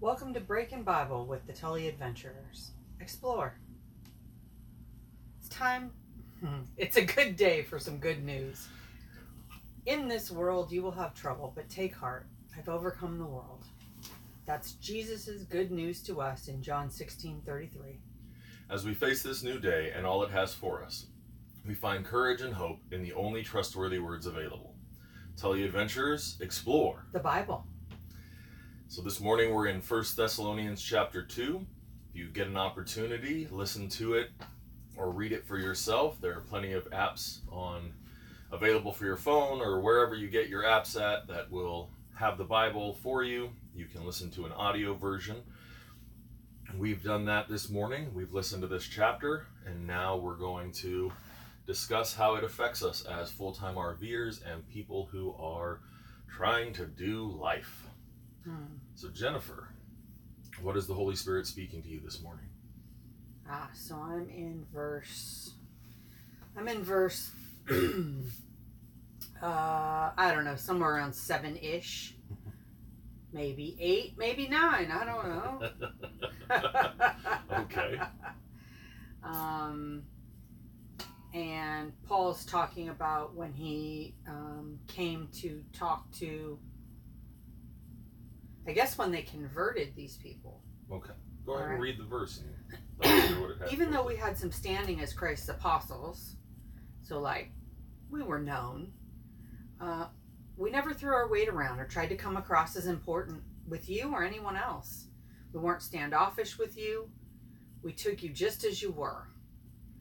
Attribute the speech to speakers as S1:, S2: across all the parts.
S1: Welcome to Breaking Bible with the Tully Adventurers. Explore. It's time. It's a good day for some good news. In this world, you will have trouble, but take heart. I've overcome the world. That's Jesus' good news to us in John 16 33.
S2: As we face this new day and all it has for us, we find courage and hope in the only trustworthy words available. Tully Adventurers, explore.
S1: The Bible.
S2: So this morning we're in 1 Thessalonians chapter 2. If you get an opportunity, listen to it or read it for yourself. There are plenty of apps on available for your phone or wherever you get your apps at that will have the Bible for you. You can listen to an audio version. We've done that this morning. We've listened to this chapter, and now we're going to discuss how it affects us as full time RVers and people who are trying to do life.
S1: Hmm.
S2: So, Jennifer, what is the Holy Spirit speaking to you this morning?
S1: Ah, so I'm in verse. I'm in verse. uh, I don't know, somewhere around seven ish. Maybe eight, maybe nine. I don't know.
S2: Okay.
S1: Um, and Paul's talking about when he um, came to talk to. I guess when they converted these people.
S2: Okay. Go ahead and read the verse. And let us hear what it has
S1: even though we had some standing as Christ's apostles, so like we were known, uh, we never threw our weight around or tried to come across as important with you or anyone else. We weren't standoffish with you. We took you just as you were.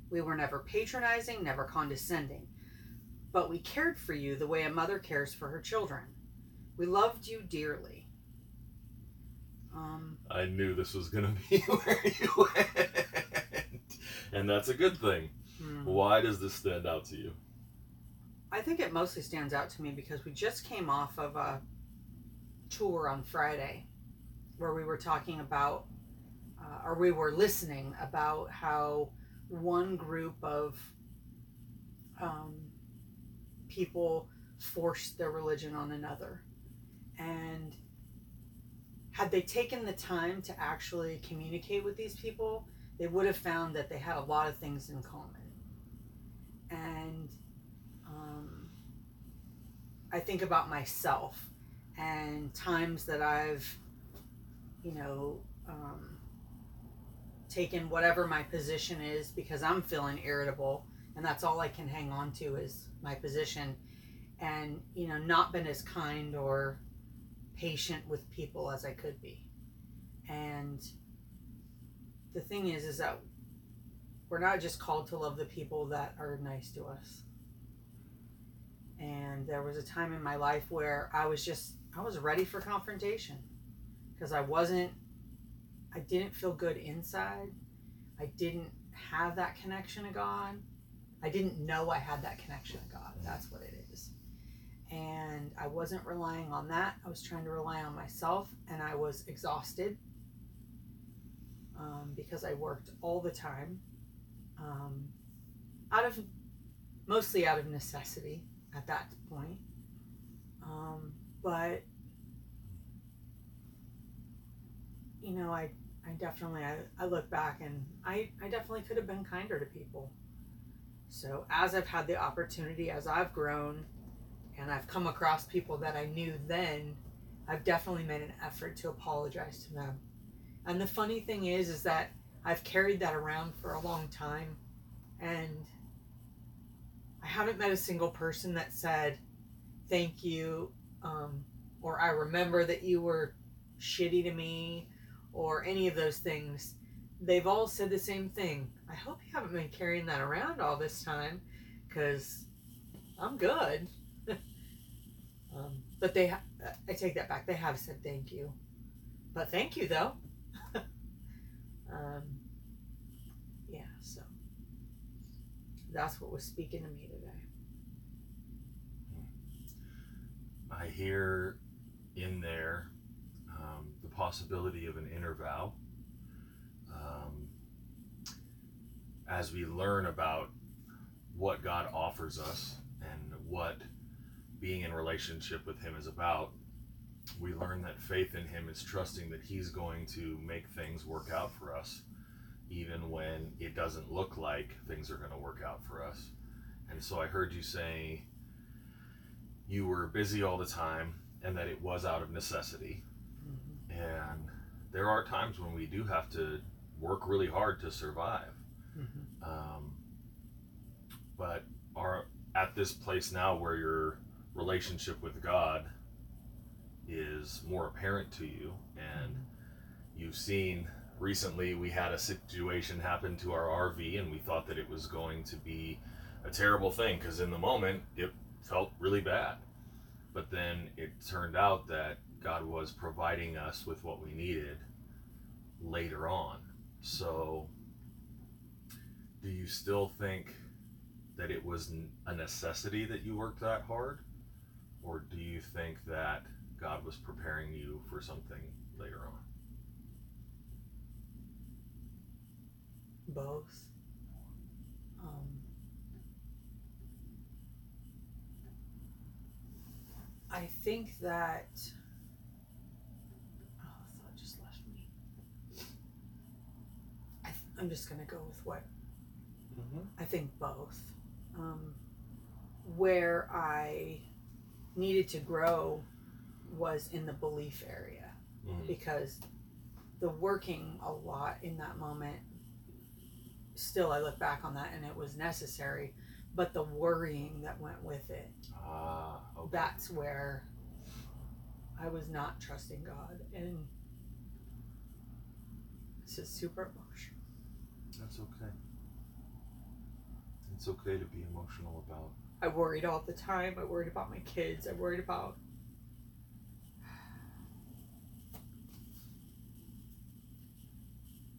S1: We were never patronizing, never condescending, but we cared for you the way a mother cares for her children. We loved you dearly. Um,
S2: I knew this was going to be where you went. And that's a good thing.
S1: hmm.
S2: Why does this stand out to you?
S1: I think it mostly stands out to me because we just came off of a tour on Friday where we were talking about, uh, or we were listening about how one group of um, people forced their religion on another. And had they taken the time to actually communicate with these people, they would have found that they had a lot of things in common. And um, I think about myself and times that I've, you know, um, taken whatever my position is because I'm feeling irritable and that's all I can hang on to is my position and, you know, not been as kind or patient with people as I could be. And the thing is, is that we're not just called to love the people that are nice to us and there was a time in my life where I was just I was ready for confrontation because I wasn't I didn't feel good inside. I didn't have that connection to God. I didn't know I had that connection to God. That's what it is. And I wasn't relying on that. I was trying to rely on myself and I was exhausted um, because I worked all the time um, out of mostly out of necessity at that point. Um, but you know, I I definitely I, I look back and I, I definitely could have been kinder to people. So as I've had the opportunity, as I've grown and I've come across people that I knew then, I've definitely made an effort to apologize to them. And the funny thing is is that I've carried that around for a long time and I haven't met a single person that said, thank you, um, or I remember that you were shitty to me, or any of those things. They've all said the same thing. I hope you haven't been carrying that around all this time, because I'm good. But they, ha- I take that back. They have said thank you. But thank you, though. um, yeah, so that's what was speaking to me today.
S2: I hear in there um, the possibility of an inner vow. Um, as we learn about what God offers us and what being in relationship with Him is about, we learn that faith in Him is trusting that He's going to make things work out for us, even when it doesn't look like things are going to work out for us. And so I heard you say you were busy all the time and that it was out of necessity.
S1: Mm-hmm.
S2: And there are times when we do have to work really hard to survive.
S1: Mm-hmm.
S2: Um, but are at this place now where your relationship with God is more apparent to you, and you've seen recently we had a situation happen to our RV, and we thought that it was going to be a terrible thing because in the moment it felt really bad. But then it turned out that God was providing us with what we needed later on. So, do you still think that it was a necessity that you worked that hard? Or do you think that God was preparing you for something later on?
S1: both. Um, I think that. Oh, the thought just left me. I th- I'm just gonna go with what
S2: Mm-hmm.
S1: I think both. Um, where I needed to grow was in the belief area
S2: Mm-hmm.
S1: because the working a lot in that moment still I look back on that and it was necessary but the worrying that went with it
S2: Ah, okay.
S1: that's where I was not trusting God and this is super emotional
S2: That's okay. It's okay to be emotional about.
S1: I worried all the time I worried about my kids I worried about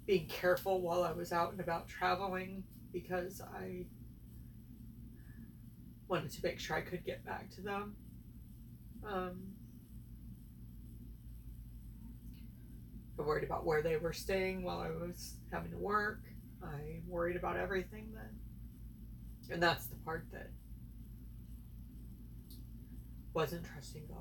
S1: being careful while I was out and about traveling because I wanted to make sure I could get back to them. Um, I worried about where they were staying while I was having to work. I worried about everything then. And that's the part that wasn't trusting God.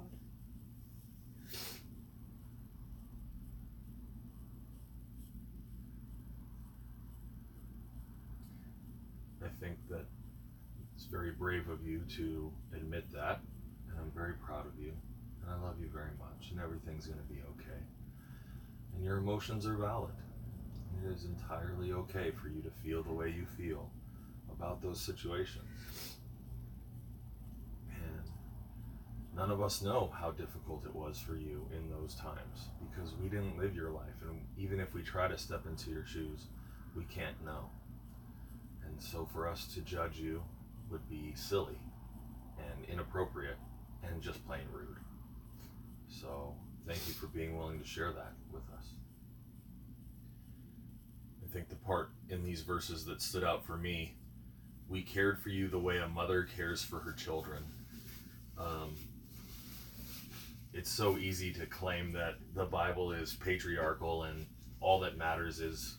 S2: I think that it's very brave of you to admit that, and I'm very proud of you, and I love you very much, and everything's going to be okay. And your emotions are valid. It is entirely okay for you to feel the way you feel about those situations. And none of us know how difficult it was for you in those times because we didn't live your life, and even if we try to step into your shoes, we can't know. And so for us to judge you would be silly and inappropriate and just plain rude. So thank you for being willing to share that with us. I think the part in these verses that stood out for me we cared for you the way a mother cares for her children. Um, it's so easy to claim that the Bible is patriarchal and all that matters is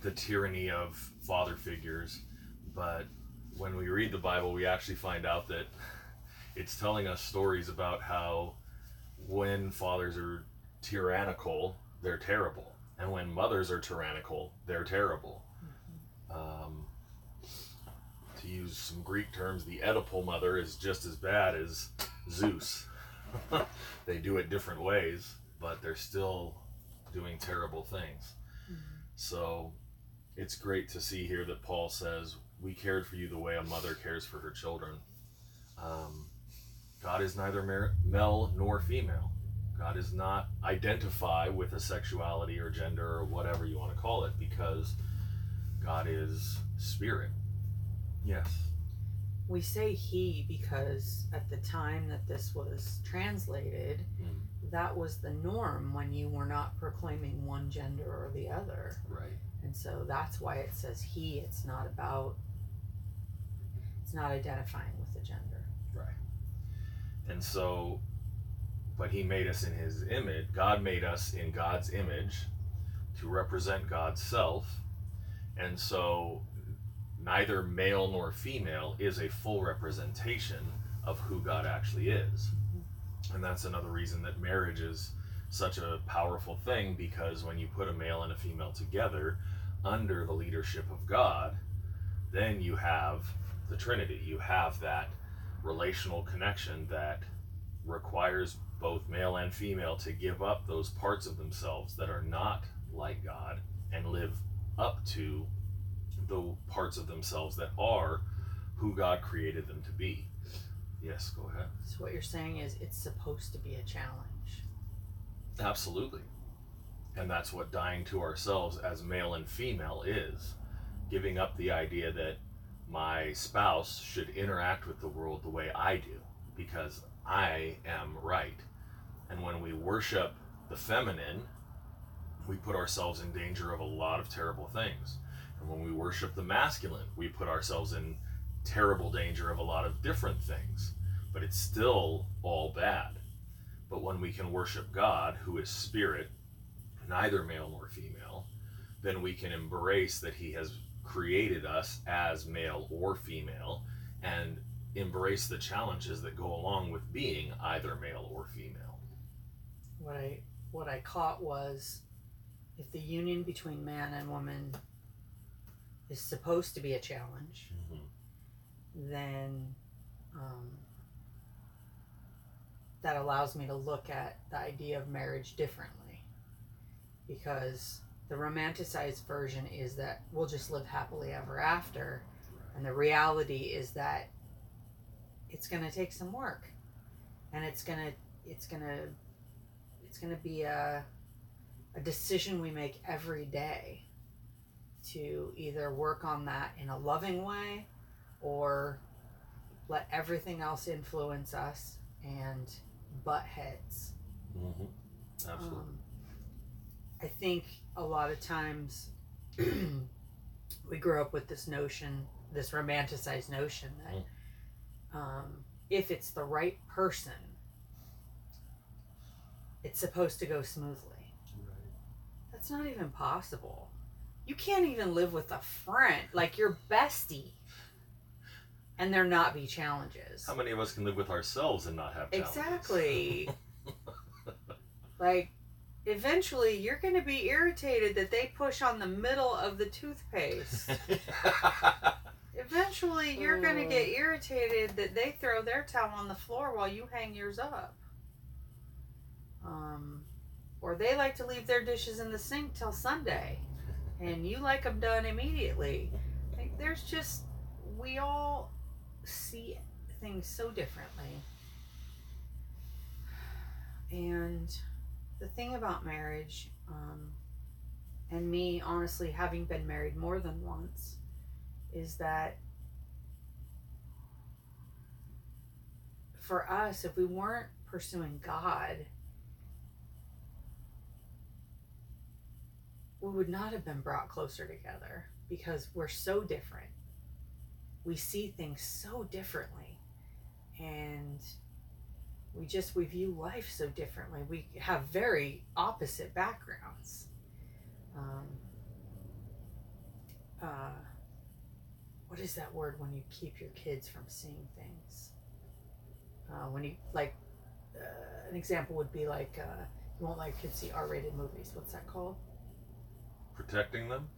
S2: the tyranny of father figures. But when we read the Bible, we actually find out that it's telling us stories about how when fathers are tyrannical, they're terrible. And when mothers are tyrannical, they're terrible. Um, to use some Greek terms, the Oedipal mother is just as bad as Zeus. they do it different ways, but they're still doing terrible things. So it's great to see here that Paul says, We cared for you the way a mother cares for her children. Um, God is neither male nor female. God does not identify with a sexuality or gender or whatever you want to call it because God is spirit. Yes.
S1: We say he because at the time that this was translated,
S2: Mm.
S1: that was the norm when you were not proclaiming one gender or the other.
S2: Right.
S1: And so that's why it says he. It's not about, it's not identifying with the gender. Right.
S2: And so, but He made us in His image. God made us in God's image to represent God's self. And so, neither male nor female is a full representation of who God actually is. And that's another reason that marriage is such a powerful thing because when you put a male and a female together under the leadership of God, then you have the Trinity. You have that relational connection that requires both male and female to give up those parts of themselves that are not like God and live up to the parts of themselves that are who God created them to be. Yes, go ahead.
S1: So what you're saying is it's supposed to be a challenge.
S2: Absolutely. And that's what dying to ourselves as male and female is. Giving up the idea that my spouse should interact with the world the way I do because I am right. And when we worship the feminine, we put ourselves in danger of a lot of terrible things. And when we worship the masculine, we put ourselves in terrible danger of a lot of different things. But it's still all bad. But when we can worship God, who is spirit, neither male nor female, then we can embrace that He has created us as male or female and embrace the challenges that go along with being either male or female.
S1: What I what I caught was if the union between man and woman is supposed to be a challenge,
S2: Mm-hmm.
S1: then um, that allows me to look at the idea of marriage differently. Because the romanticized version is that we'll just live happily ever after, and the reality is that it's going to take some work, and it's going to it's going to it's going to be a a decision we make every day to either work on that in a loving way or let everything else influence us and butt heads.
S2: Mm-hmm. Absolutely.
S1: Um, I think a lot of times we grow up with this notion, this romanticized notion that um, if it's the right person, it's supposed to go smoothly. That's not even possible. You can't even live with a friend, like your bestie, and there not be challenges.
S2: How many of us can live with ourselves and not have challenges?
S1: Exactly. like, eventually, you're going to be irritated that they push on the middle of the toothpaste. Eventually, you're going to get irritated that they throw their towel on the floor while you hang yours up. Um, or they like to leave their dishes in the sink till Sunday, and you like them done immediately. Like, there's just we all see things so differently. And the thing about marriage, um, and me honestly having been married more than once, is that for us, if we weren't pursuing God, we would not have been brought closer together because we're so different. We see things so differently. And we just we view life so differently. We have very opposite backgrounds. Um, uh, what is that word when you keep your kids from seeing things? Uh, when you like, uh, an example would be like uh, you won't let your kids see R-rated movies. What's that called?
S2: Protecting them?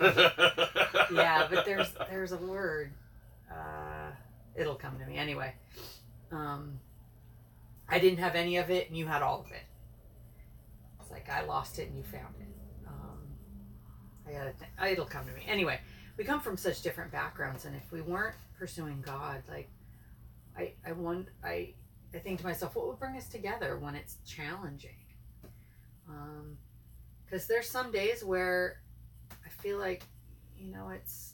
S1: yeah, but there's there's a word. Uh, it'll come to me anyway. Um, I didn't have any of it, and you had all of it. It's like I lost it and you found it. Um, I gotta. Th- it'll come to me anyway. We come from such different backgrounds, and if we weren't pursuing God, like I, I want, I, I think to myself, what would bring us together when it's challenging? Um, because there's some days where I feel like, you know, it's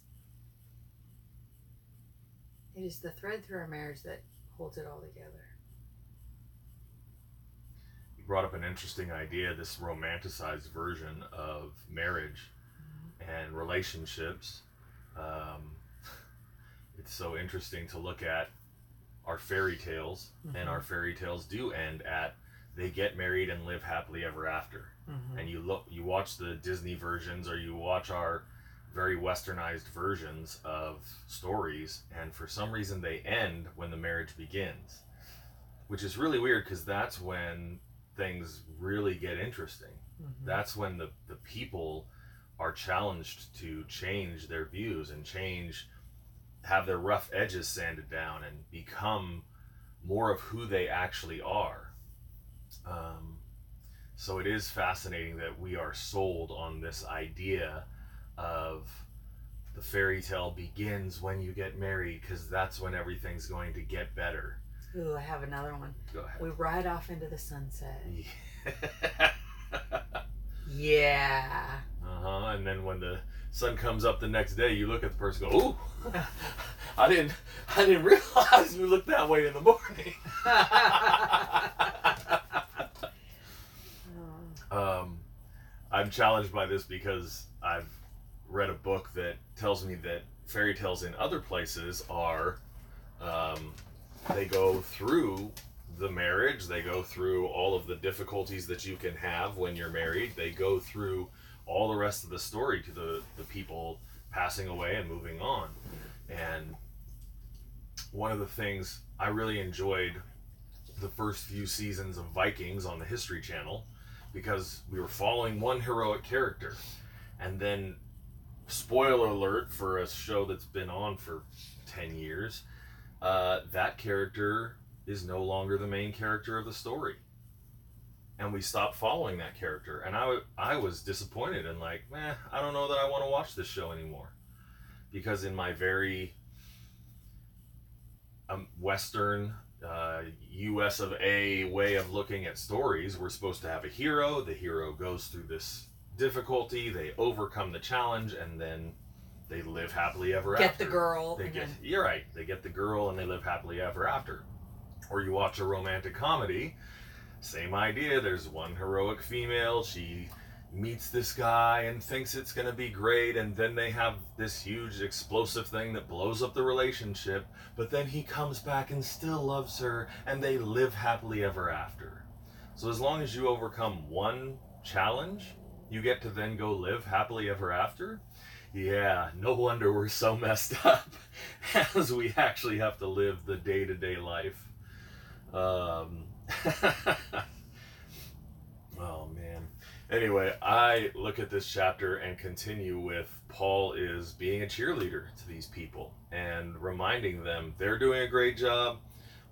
S1: it is the thread through our marriage that holds it all together.
S2: You brought up an interesting idea this romanticized version of marriage and relationships. Um, it's so interesting to look at our fairy tales, and our fairy tales do end at they get married and live happily ever after.
S1: Mm-hmm.
S2: and you look you watch the disney versions or you watch our very westernized versions of stories and for some reason they end when the marriage begins which is really weird because that's when things really get interesting.
S1: Mhm.
S2: That's when the, the people are challenged to change their views and change, have their rough edges sanded down and become more of who they actually are. Um, so it is fascinating that we are sold on this idea of the fairy tale begins when you get married because that's when everything's going to get better.
S1: Ooh, I have another one.
S2: Go ahead.
S1: We ride off into the sunset.
S2: Yeah.
S1: Yeah.
S2: Uh-huh. And then when the sun comes up the next day, you look at the person go, "Ooh, I didn't, I didn't realize we looked that way in the morning." um, I'm challenged by this because I've read a book that tells me that fairy tales in other places are, um, they go through the marriage, they go through all of the difficulties that you can have when you're married, they go through all the rest of the story to the, the people passing away and moving on. And one of the things I really enjoyed the first few seasons of Vikings on the History Channel because we were following one heroic character. And then, spoiler alert for a show that's been on for 10 years, uh, that character is no longer the main character of the story. And we stopped following that character. And I, w- I was disappointed and like, meh, I don't know that I want to watch this show anymore. Because in my very um, Western uh, US of A way of looking at stories, we're supposed to have a hero. The hero goes through this difficulty, they overcome the challenge, and then they live happily ever
S1: Get
S2: after.
S1: Get the girl.
S2: They get
S1: then-
S2: you're right. They get the girl and they live happily ever after. Or you watch a romantic comedy, same idea. There's one heroic female. She meets this guy and thinks it's gonna be great, and then they have this huge explosive thing that blows up the relationship. But then he comes back and still loves her, and they live happily ever after. So as long as you overcome one challenge, you get to then go live happily ever after. Yeah, no wonder we're so messed up as we actually have to live the day to day life. Um, oh, man. Anyway, I look at this chapter and continue with Paul is being a cheerleader to these people and reminding them they're doing a great job.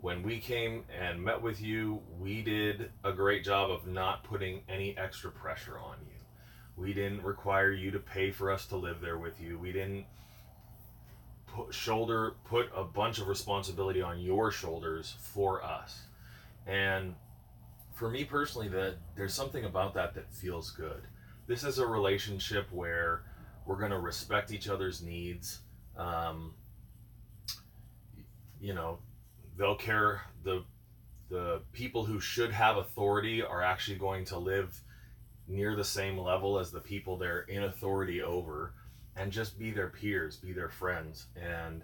S2: When we came and met with you, we did a great job of not putting any extra pressure on you. We didn't require you to pay for us to live there with you. We didn't put shoulder put a bunch of responsibility on your shoulders for us. And for me personally that there's something about that that feels good. This is a relationship where we're going to respect each other's needs. Um, you know, they'll care the the people who should have authority are actually going to live near the same level as the people they're in authority over and just be their peers, be their friends. And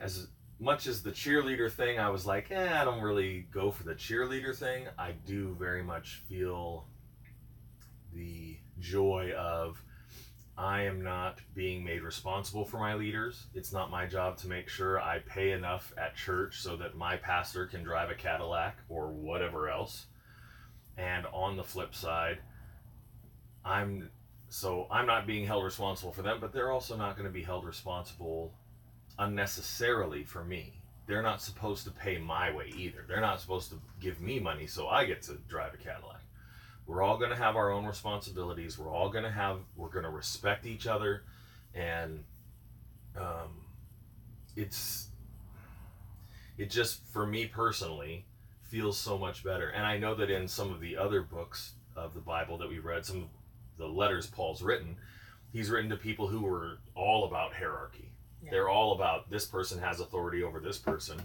S2: as much as the cheerleader thing, I was like, eh, I don't really go for the cheerleader thing. I do very much feel the joy of I am not being made responsible for my leaders. It's not my job to make sure I pay enough at church so that my pastor can drive a Cadillac or whatever else. And on the flip side, I'm so I'm not being held responsible for them, but they're also not going to be held responsible unnecessarily for me. They're not supposed to pay my way either. They're not supposed to give me money so I get to drive a Cadillac. We're all going to have our own responsibilities. We're all going to have, we're going to respect each other. And um, it's, it just, for me personally, feels so much better. And I know that in some of the other books of the Bible that we read, some of the letters Paul's written, he's written to people who were all about hierarchy. They're all about this person has authority over this person.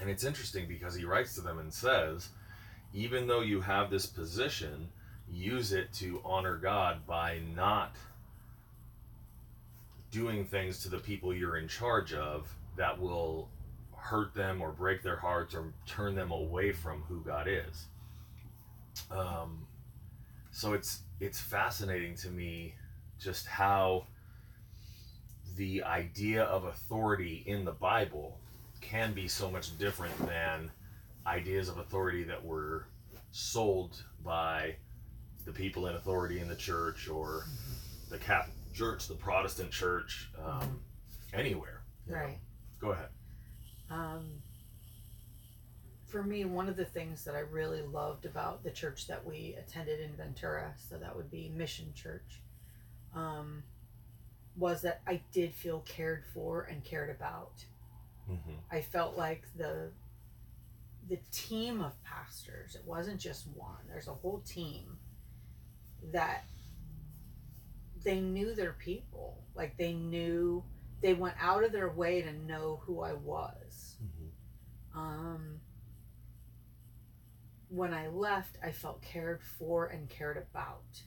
S2: And it's interesting because he writes to them and says, even though you have this position, use it to honor God by not doing things to the people you're in charge of that will hurt them or break their hearts or turn them away from who God is. Um, so it's it's fascinating to me just how the idea of authority in the Bible can be so much different than ideas of authority that were sold by the people in authority in the church or the Catholic Church, the Protestant Church, um, anywhere. you know.
S1: Right.
S2: Go ahead.
S1: Um, for me, one of the things that I really loved about the church that we attended in Ventura, so that would be Mission Church, um, was that I did feel cared for and cared about.
S2: hmm
S1: I felt like the the team of pastors, it wasn't just one, there's a whole team that they knew their people. Like they knew they went out of their way to know who I was.
S2: hmm
S1: Um, when I left, I felt cared for and cared about.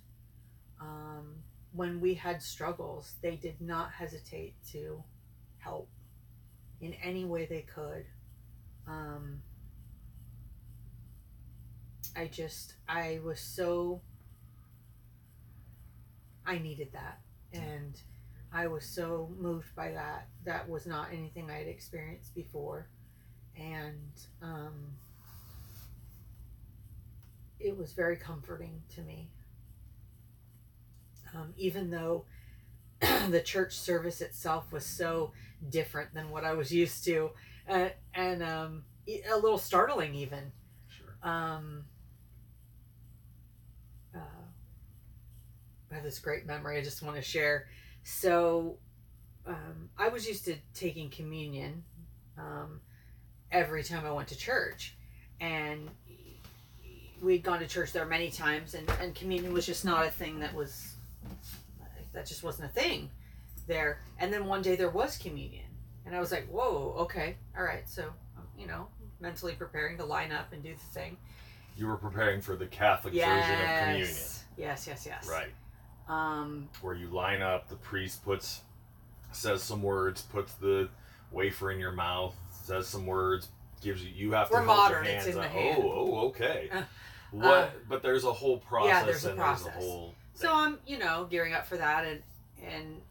S1: Um, when we had struggles, they did not hesitate to help in any way they could. Um, I just, I was so, I needed that. And I was so moved by that. That was not anything I had experienced before and um, it was very comforting to me. Um, even though the church service itself was so different than what I was used to, uh, and um, a little startling, even.
S2: Sure.
S1: Um, uh, I have this great memory I just want to share. So, um, I was used to taking communion. Um, every time I went to church. And we'd gone to church there many times, and, and communion was just not a thing that was, that just wasn't a thing there. And then one day there was communion. And I was like, whoa, okay, all right. So, um, you know, mentally preparing to line up and do the thing.
S2: You were preparing for the Catholic version of communion,
S1: Yes. Yes, yes, yes.
S2: right?
S1: Um,
S2: Where you line up, the priest puts, says some words, puts the wafer in your mouth, says some words, gives you. You have to
S1: We're
S2: hold
S1: modern,
S2: your
S1: it's
S2: hands
S1: in the
S2: up.
S1: hand.
S2: Oh, oh, okay.
S1: Uh,
S2: what?
S1: uh,
S2: but there's a whole process.
S1: yeah, there's a
S2: and
S1: process.
S2: There's a whole.
S1: So I'm, you know, gearing up for that, and and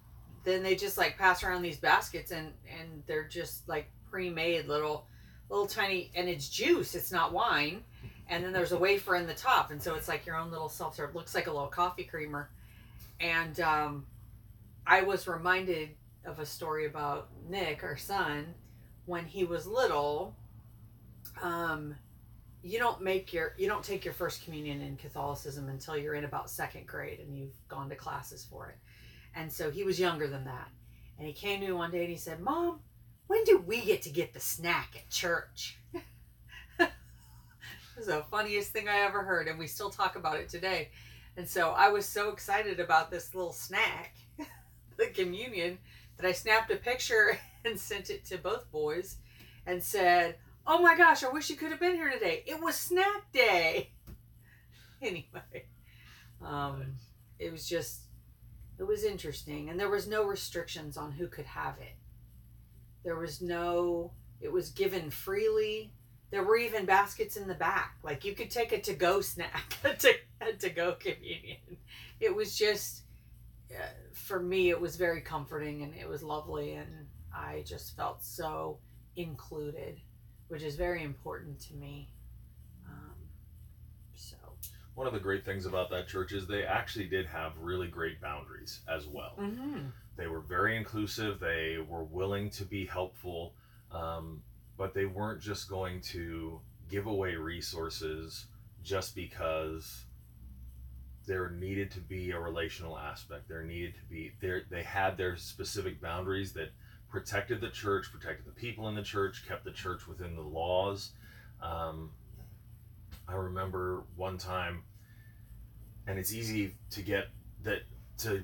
S1: then they just like pass around these baskets, and and they're just like pre-made little, little tiny, and it's juice. It's not wine, and then there's a wafer in the top, and so it's like your own little self-serve. Looks like a little coffee creamer, and um, I was reminded of a story about Nick, our son, when he was little. Um, you don't make your you don't take your first communion in Catholicism until you're in about second grade and you've gone to classes for it. And so he was younger than that. And he came to me one day and he said, Mom, when do we get to get the snack at church? it was the funniest thing I ever heard, and we still talk about it today. And so I was so excited about this little snack, the communion, that I snapped a picture and sent it to both boys and said, Oh my gosh, I wish you could have been here today. It was snack day. Anyway, um, it was just, it was interesting. And there was no restrictions on who could have it. There was no, it was given freely. There were even baskets in the back. Like you could take a to go snack, a to, a to go communion. It was just, uh, for me, it was very comforting and it was lovely. And I just felt so included which is very important to me. Um, so
S2: One of the great things about that church is they actually did have really great boundaries as well.
S1: mm-hmm.
S2: They were very inclusive. They were willing to be helpful, um, but they weren't just going to give away resources just because there needed to be a relational aspect. There needed to be there. They had their specific boundaries that protected the church, protected the people in the church, kept the church within the laws. Um, I remember one time, and it's easy to get that to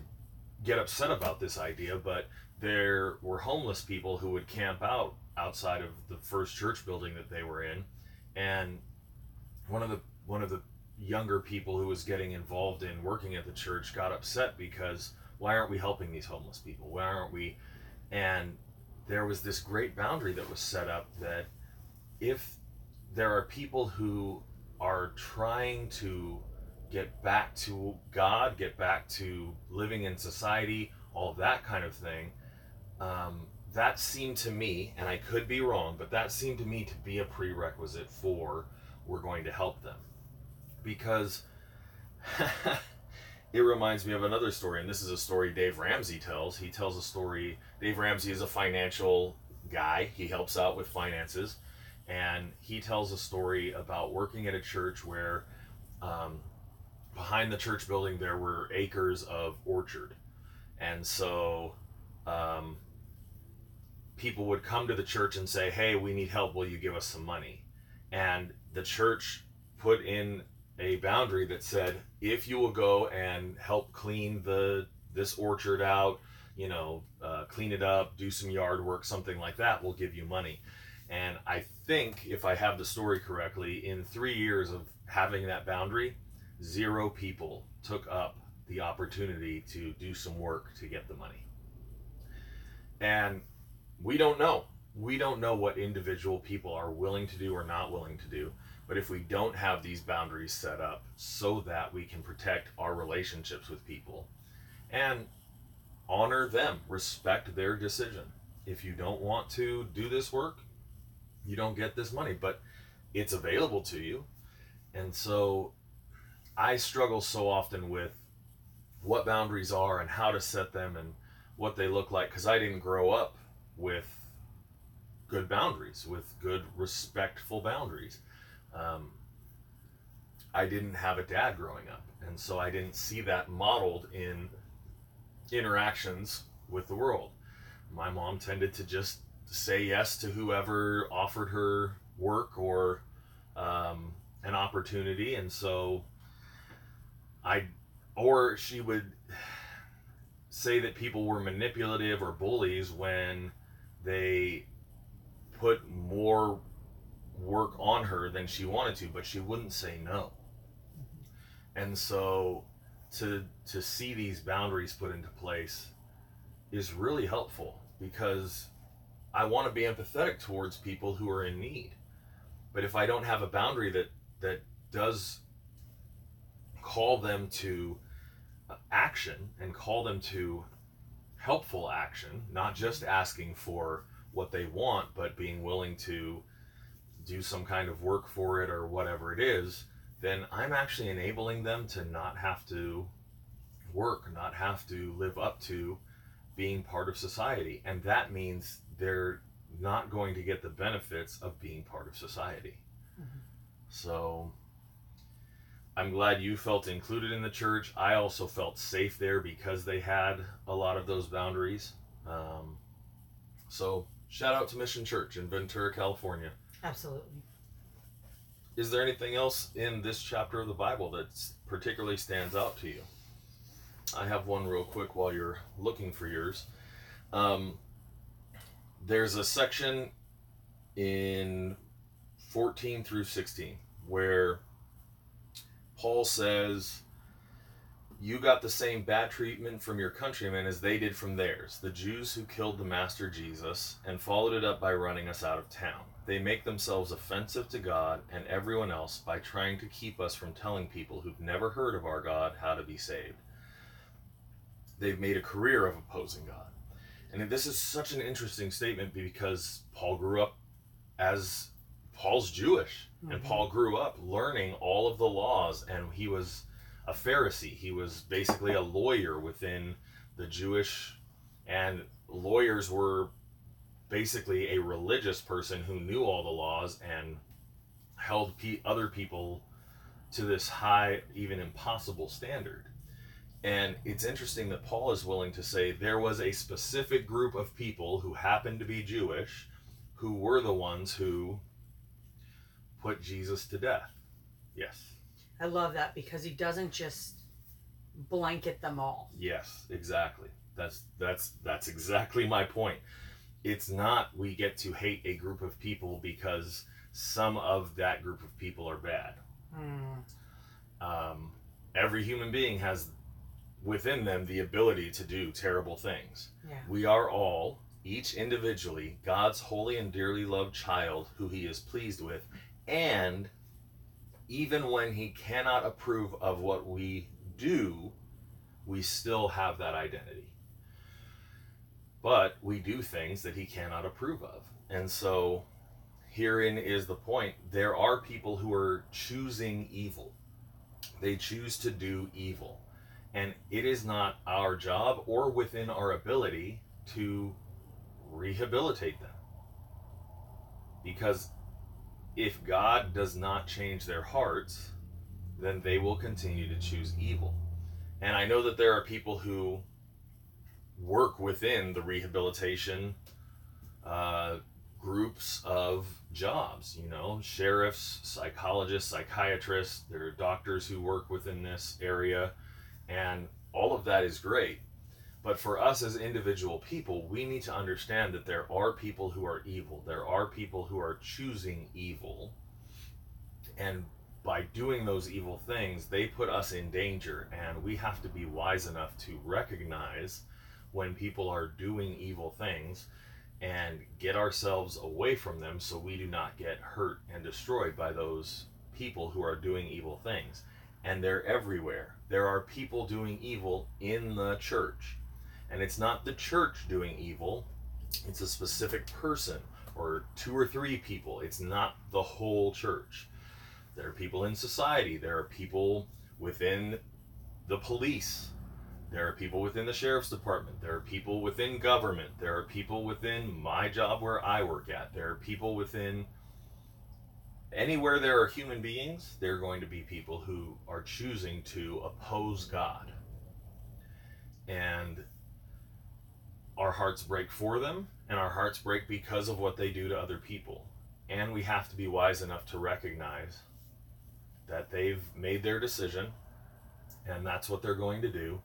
S2: get upset about this idea, but there were homeless people who would camp out outside of the first church building that they were in, and one of the one of the younger people who was getting involved in working at the church got upset because why aren't we helping these homeless people? Why aren't we? And there was this great boundary that was set up that if there are people who are trying to get back to God, get back to living in society, all that kind of thing, um, that seemed to me, and I could be wrong, but that seemed to me to be a prerequisite for we're going to help them. Because it reminds me of another story, and this is a story Dave Ramsey tells. He tells a story. Dave Ramsey is a financial guy, he helps out with finances, and he tells a story about working at a church where um, behind the church building there were acres of orchard. And so um, people would come to the church and say, Hey, we need help. Will you give us some money? And the church put in a boundary that said, If you will go and help clean the this orchard out, you know, uh, clean it up, do some yard work, something like that, we'll give you money. And I think, if I have the story correctly, in three years of having that boundary, zero people took up the opportunity to do some work to get the money. And we don't know. We don't know what individual people are willing to do or not willing to do. But if we don't have these boundaries set up so that we can protect our relationships with people and honor them, respect their decision. If you don't want to do this work, you don't get this money, but it's available to you. And so I struggle so often with what boundaries are and how to set them and what they look like because I didn't grow up with good boundaries, with good, respectful boundaries. Um, I didn't have a dad growing up, and so I didn't see that modeled in interactions with the world. My mom tended to just say yes to whoever offered her work or um, an opportunity, and so I, or she would say that people were manipulative or bullies when they put more work on her than she wanted to, but she wouldn't say no. And so to to see these boundaries put into place is really helpful because I want to be empathetic towards people who are in need. But if I don't have a boundary that that does call them to action and call them to helpful action, not just asking for what they want, but being willing to do some kind of work for it or whatever it is, then I'm actually enabling them to not have to work, not have to live up to being part of society. And that means they're not going to get the benefits of being part of society. Mm-hmm. So I'm glad you felt included in the church. I also felt safe there because they had a lot of those boundaries. Um, so shout out to Mission Church in Ventura, California.
S1: Absolutely.
S2: Is there anything else in this chapter of the Bible that particularly stands out to you? I have one real quick while you're looking for yours. Um, there's a section in 14 through 16 where Paul says, You got the same bad treatment from your countrymen as they did from theirs, the Jews who killed the Master Jesus and followed it up by running us out of town. They make themselves offensive to God and everyone else by trying to keep us from telling people who've never heard of our God how to be saved. They've made a career of opposing God. And this is such an interesting statement because Paul grew up as Paul's Jewish, mm-hmm. and Paul grew up learning all of the laws, and he was a Pharisee. He was basically a lawyer within the Jewish, and lawyers were basically a religious person who knew all the laws and held pe- other people to this high, even impossible standard. And it's interesting that Paul is willing to say there was a specific group of people who happened to be Jewish who were the ones who put Jesus to death. Yes.
S1: I love that because he doesn't just blanket them all.
S2: Yes, exactly. That's that's that's exactly my point it's not we get to hate a group of people because some of that group of people are bad. Mm. Um, every human being has within them the ability to do terrible things. Yeah. We are all, each individually, God's holy and dearly loved child who he is pleased with. And even when he cannot approve of what we do, we still have that identity. But we do things that he cannot approve of. And so herein is the point there are people who are choosing evil, they choose to do evil. And it is not our job or within our ability to rehabilitate them. Because if God does not change their hearts, then they will continue to choose evil. And I know that there are people who work within the rehabilitation uh, groups of jobs, you know, sheriffs, psychologists, psychiatrists, there are doctors who work within this area, and all of that is great. But for us as individual people, we need to understand that there are people who are evil. There are people who are choosing evil. And by doing those evil things, they put us in danger. And we have to be wise enough to recognize when people are doing evil things and get ourselves away from them so we do not get hurt and destroyed by those people who are doing evil things. And they're everywhere. There are people doing evil in the church. And it's not the church doing evil, it's a specific person or two or three people. It's not the whole church. There are people in society, there are people within the police, there are people within the sheriff's department, there are people within government, there are people within my job where I work at, there are people within anywhere there are human beings, there are going to be people who are choosing to oppose God. And our hearts break for them and our hearts break because of what they do to other people. And we have to be wise enough to recognize that they've made their decision and that's what they're going to do.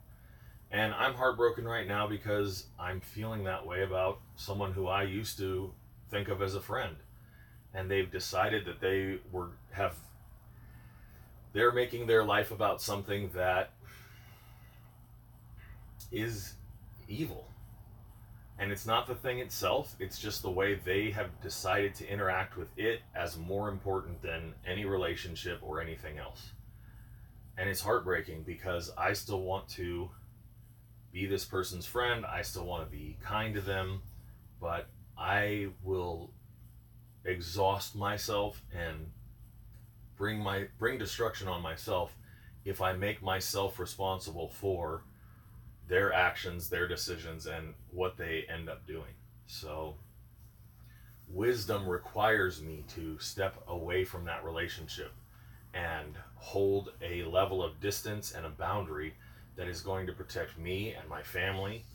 S2: And I'm heartbroken right now because I'm feeling that way about someone who I used to think of as a friend. And they've decided that they were have they're making their life about something that is evil and it's not the thing itself, it's just the way they have decided to interact with it as more important than any relationship or anything else. And it's heartbreaking because I still want to be this person's friend, I still want to be kind to them, but I will exhaust myself and bring my bring destruction on myself if I make myself responsible for their actions, their decisions, and what they end up doing. So, wisdom requires me to step away from that relationship and hold a level of distance and a boundary that is going to protect me and my family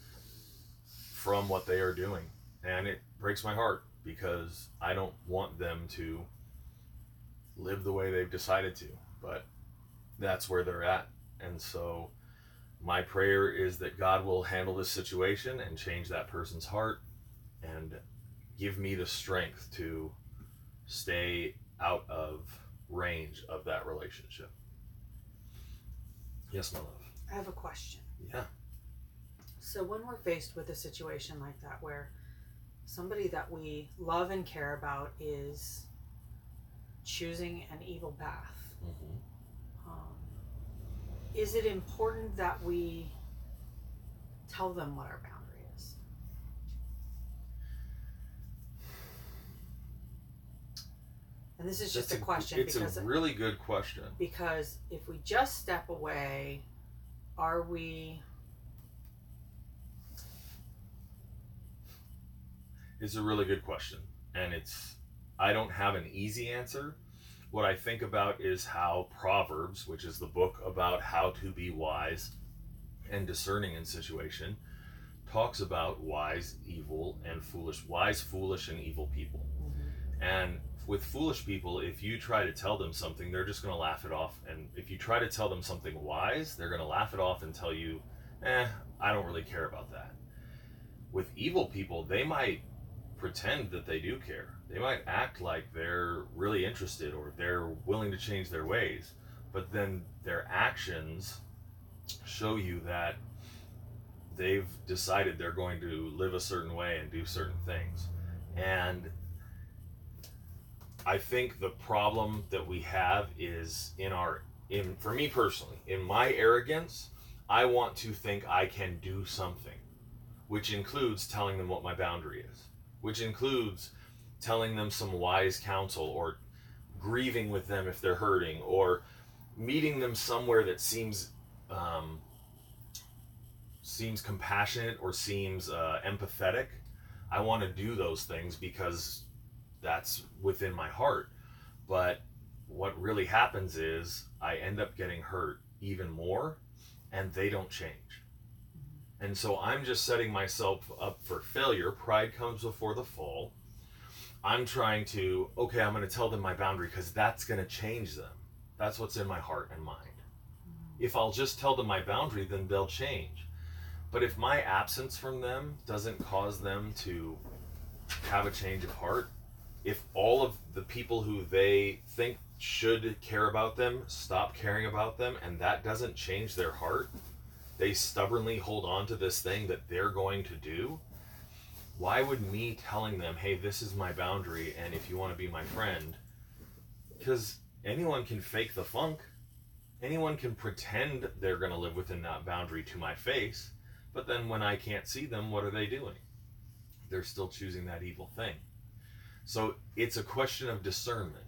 S2: from what they are doing. And it breaks my heart because I don't want them to live the way they've decided to, but that's where they're at. And so, my prayer is that God will handle this situation and change that person's heart and give me the strength to stay out of range of that relationship. Yes, my love.
S1: I have a question.
S2: Yeah.
S1: So when we're faced with a situation like that where somebody that we love and care about is choosing an evil path,
S2: hmm
S1: um, is it important that we tell them what our boundary is? And this is just
S2: That's
S1: a question
S2: It's
S1: because
S2: a really good question.
S1: because if we just step away, are we
S2: It's a really good question. And it's, I don't have an easy answer. What I think about is how Proverbs, which is the book about how to be wise and discerning in situation, talks about wise, evil, and foolish, wise, foolish, and evil people. Mm-hmm. And with foolish people, if you try to tell them something, they're just going to laugh it off. And if you try to tell them something wise, they're going to laugh it off and tell you, eh, I don't really care about that. With evil people, they might pretend that they do care. They might act like they're really interested or they're willing to change their ways, but then their actions show you that they've decided they're going to live a certain way and do certain things. And I think the problem that we have is in our in for me personally, in my arrogance, I want to think I can do something which includes telling them what my boundary is, which includes telling them some wise counsel or grieving with them if they're hurting or meeting them somewhere that seems um, seems compassionate or seems uh, empathetic. I want to do those things because that's within my heart but what really happens is i end up getting hurt even more and they don't change mm-hmm. and so i'm just setting myself up for failure pride comes before the fall I'm trying to, okay, I'm going to tell them my boundary because that's going to change them. That's what's in my heart and mind. Mm-hmm. If I'll just tell them my boundary, then they'll change. But if my absence from them doesn't cause them to have a change of heart, if all of the people who they think should care about them stop caring about them and that doesn't change their heart, they stubbornly hold on to this thing that they're going to do, why would me telling them, hey, this is my boundary, and if you want to be my friend, because anyone can fake the funk, anyone can pretend they're going to live within that boundary to my face, but then when I can't see them, what are they doing? They're still choosing that evil thing. So it's a question of discernment.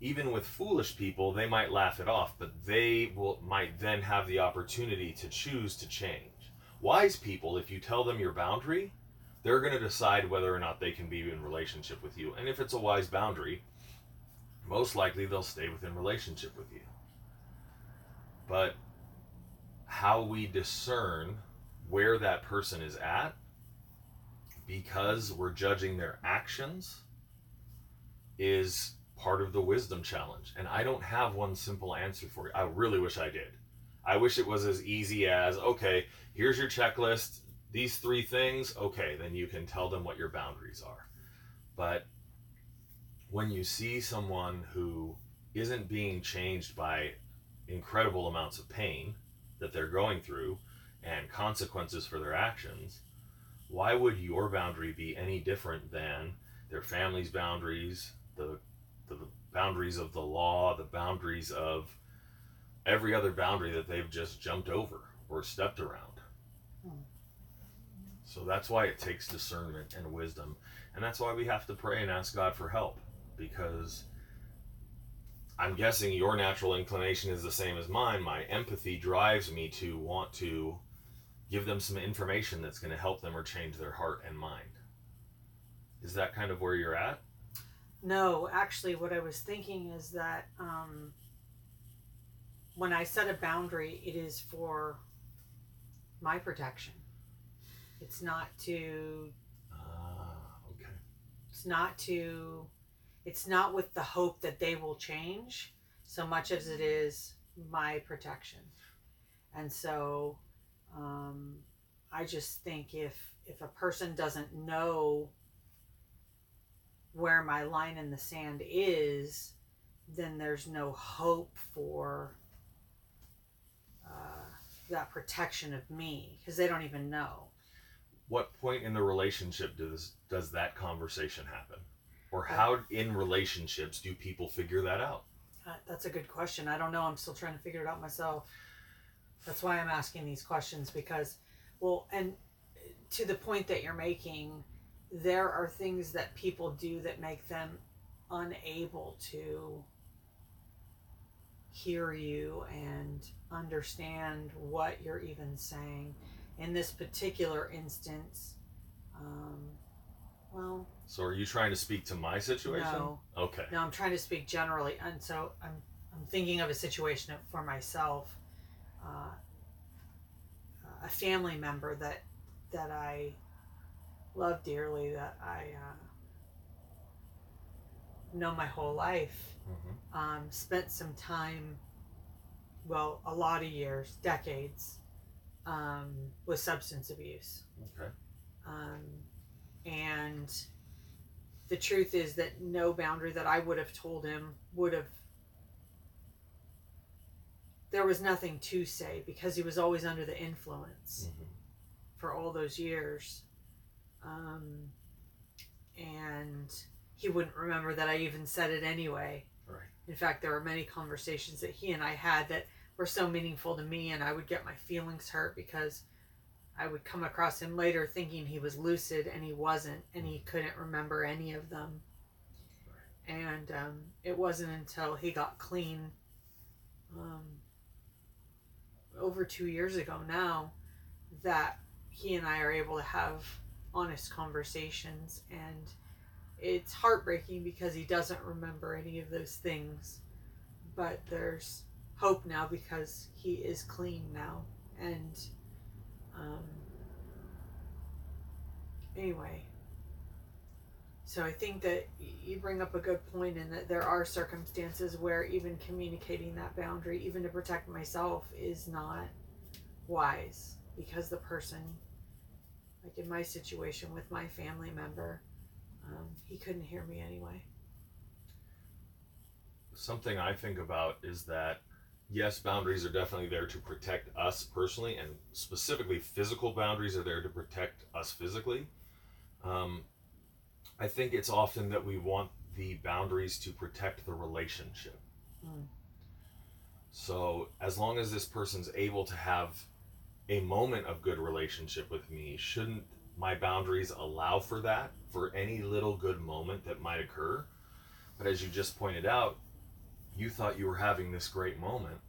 S2: Even with foolish people, they might laugh it off, but they will might then have the opportunity to choose to change. Wise people, if you tell them your boundary, they're going to decide whether or not they can be in relationship with you. And if it's a wise boundary, most likely they'll stay within relationship with you. But how we discern where that person is at because we're judging their actions is part of the wisdom challenge. And I don't have one simple answer for you. I really wish I did. I wish it was as easy as okay, here's your checklist these three things, okay, then you can tell them what your boundaries are. But when you see someone who isn't being changed by incredible amounts of pain that they're going through and consequences for their actions, why would your boundary be any different than their family's boundaries, the, the boundaries of the law, the boundaries of every other boundary that they've just jumped over or stepped around? Hmm. So that's why it takes discernment and wisdom. And that's why we have to pray and ask God for help because I'm guessing your natural inclination is the same as mine. My empathy drives me to want to give them some information that's going to help them or change their heart and mind. Is that kind of where you're at?
S1: No, actually, what I was thinking is that um, when I set a boundary, it is for my protection. It's not to.
S2: Ah, okay.
S1: It's not to. It's not with the hope that they will change so much as it is my protection. And so, um, I just think if if a person doesn't know where my line in the sand is, then there's no hope for uh, that protection of me because they don't even know.
S2: What point in the relationship does does that conversation happen? Or how in relationships do people figure that out?
S1: Uh, that's a good question. I don't know. I'm still trying to figure it out myself that's why i'm asking these questions because well and to the point that you're making there are things that people do that make them unable to hear you and understand what you're even saying in this particular instance, um, well.
S2: So are you trying to speak to my situation?
S1: No.
S2: Okay.
S1: No, I'm trying to speak generally, and so I'm I'm thinking of a situation for myself, uh, a family member that that I love dearly, that I uh, know my whole life. Mm-hmm. Um, spent some time, well, a lot of years, decades, um, with substance abuse.
S2: Okay.
S1: Um, and the truth is that no boundary that I would have told him would have. There was nothing to say because he was always under the influence mm-hmm. for all those years. Um, and he wouldn't remember that I even said it anyway.
S2: Right.
S1: In fact, there were many conversations that he and I had that were so meaningful to me and I would get my feelings hurt because I would come across him later thinking he was lucid and he wasn't, and he couldn't remember any of them. Right. And um, it wasn't until he got clean um, over two years ago now that he and I are able to have honest conversations. And it's heartbreaking because he doesn't remember any of those things. But there's hope now because he is clean now. And um, anyway, so I think that you bring up a good point in that there are circumstances where even communicating that boundary, even to protect myself, is not wise because the person, like in my situation with my family member, um, he couldn't hear me anyway.
S2: Something I think about is that yes, boundaries are definitely there to protect us personally, and specifically physical boundaries are there to protect us physically. Um, I think it's often that we want the boundaries to protect the relationship.
S1: Mm.
S2: So as long as this person's able to have a moment of good relationship with me, shouldn't my boundaries allow for that, for any little good moment that might occur? But as you just pointed out, you thought you were having this great moment,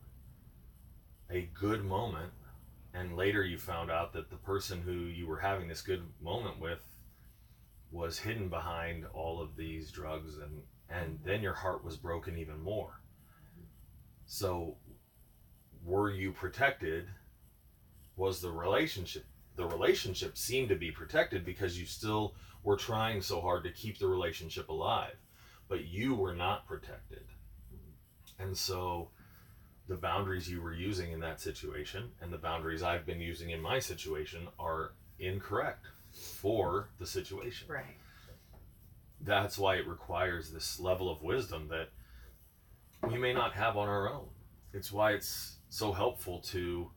S2: a good moment, and later you found out that the person who you were having this good moment with was hidden behind all of these drugs and and then your heart was broken even more. So were you protected? Was the relationship the relationship seemed to be protected because you still were trying so hard to keep the relationship alive, but you were not protected. And so the boundaries you were using in that situation and the boundaries I've been using in my situation are incorrect for the situation.
S1: Right.
S2: That's why it requires this level of wisdom that we may not have on our own. It's why it's so helpful to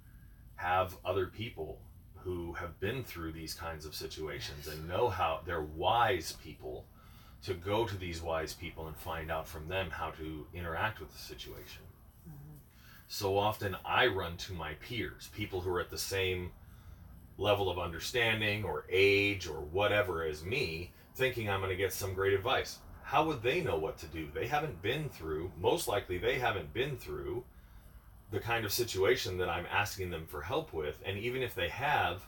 S2: have other people who have been through these kinds of situations and know how they're wise people to go to these wise people and find out from them how to interact with the situation.
S1: Mm-hmm.
S2: So often I run to my peers, people who are at the same level of understanding or age or whatever as me, thinking I'm going to get some great advice. How would they know what to do? They haven't been through, most likely, they haven't been through the kind of situation that I'm asking them for help with. And even if they have,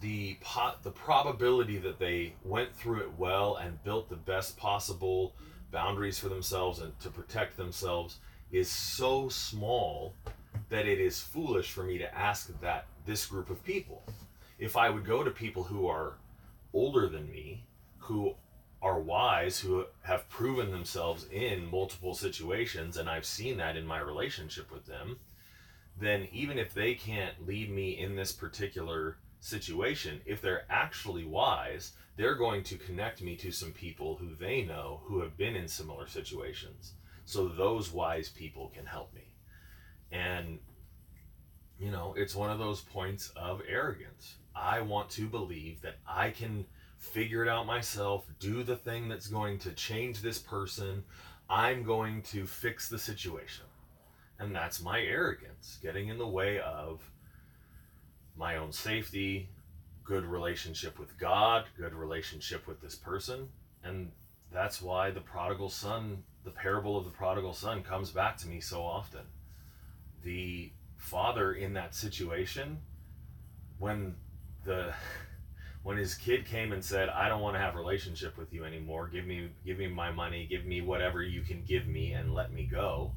S2: the pot, the probability that they went through it well and built the best possible boundaries for themselves and to protect themselves is so small that it is foolish for me to ask that this group of people. If I would go to people who are older than me, who are wise, who have proven themselves in multiple situations, and I've seen that in my relationship with them, then even if they can't lead me in this particular situation, if they're actually wise, they're going to connect me to some people who they know who have been in similar situations. So those wise people can help me. And you know, it's one of those points of arrogance. I want to believe that I can figure it out myself, do the thing that's going to change this person. I'm going to fix the situation. And that's my arrogance getting in the way of my own safety, good relationship with God, good relationship with this person. And that's why the prodigal son, the parable of the prodigal son, comes back to me so often. The father in that situation when the when his kid came and said i don't want to have a relationship with you anymore. Give me give me my money. Give me whatever you can give me and let me go.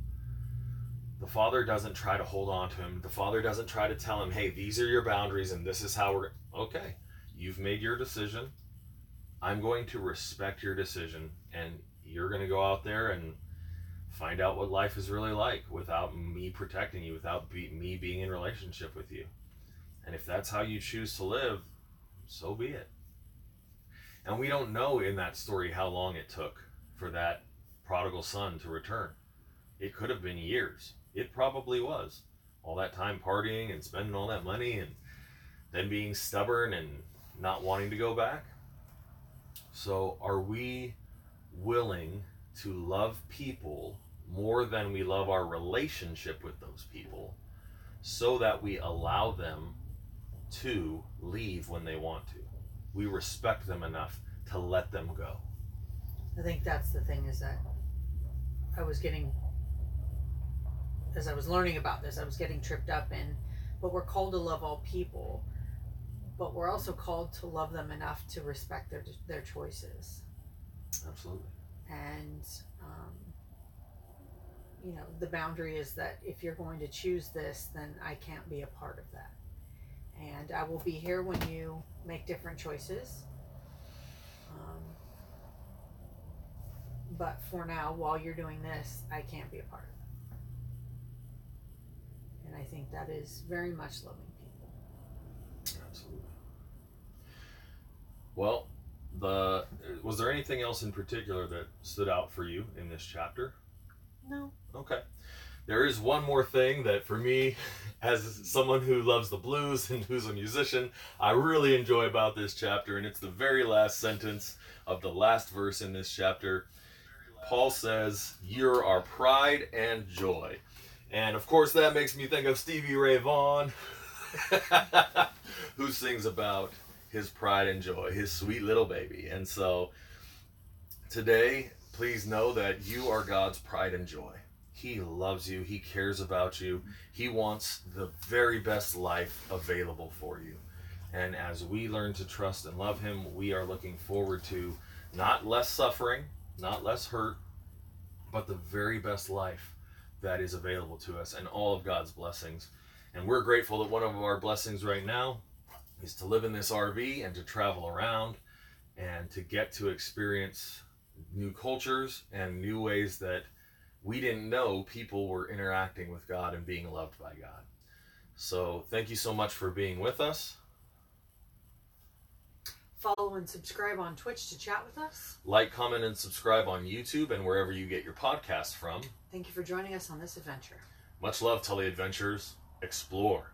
S2: The father doesn't try to hold on to him. The father doesn't try to tell him hey these are your boundaries and this is how we're okay you've made your decision. I'm going to respect your decision and you're going to go out there and find out what life is really like without me protecting you, without be, me being in relationship with you. And if that's how you choose to live, so be it. And we don't know in that story how long it took for that prodigal son to return. It could have been years. It probably was. All that time partying and spending all that money and then being stubborn and not wanting to go back. So, are we willing to love people more than we love our relationship with those people so that we allow them to leave when they want to. We respect them enough to let them go.
S1: I think that's the thing is that I was getting, as I was learning about this, I was getting tripped up in, but we're called to love all people, but we're also called to love them enough to respect their their choices.
S2: Absolutely.
S1: And, um, you know, the boundary is that if you're going to choose this, then I can't be a part of that. And I will be here when you make different choices. Um, but for now, while you're doing this, I can't be a part of it. And I think that is very much loving people.
S2: Absolutely. Well, the was there anything else in particular that stood out for you in this chapter?
S1: No.
S2: Okay. There is one more thing that for me, as someone who loves the blues and who's a musician, I really enjoy about this chapter, and it's the very last sentence of the last verse in this chapter. Paul says, You're our pride and joy. And of course, that makes me think of Stevie Ray Vaughan, who sings about his pride and joy, his sweet little baby. And so today, please know that you are God's pride and joy. He loves you, He cares about you, He wants the very best life available for you. And as we learn to trust and love Him, we are looking forward to not less suffering, not less hurt, but the very best life that is available to us and all of God's blessings. And we're grateful that one of our blessings right now is to live in this RV and to travel around and to get to experience new cultures and new ways that we didn't know people were interacting with God and being loved by God. So, thank you so much for being with us.
S1: Follow and subscribe on Twitch to chat with us.
S2: Like, comment, and subscribe on YouTube and wherever you get your podcasts from.
S1: Thank you for joining us on this adventure.
S2: Much love, Tully Adventurers. Explore.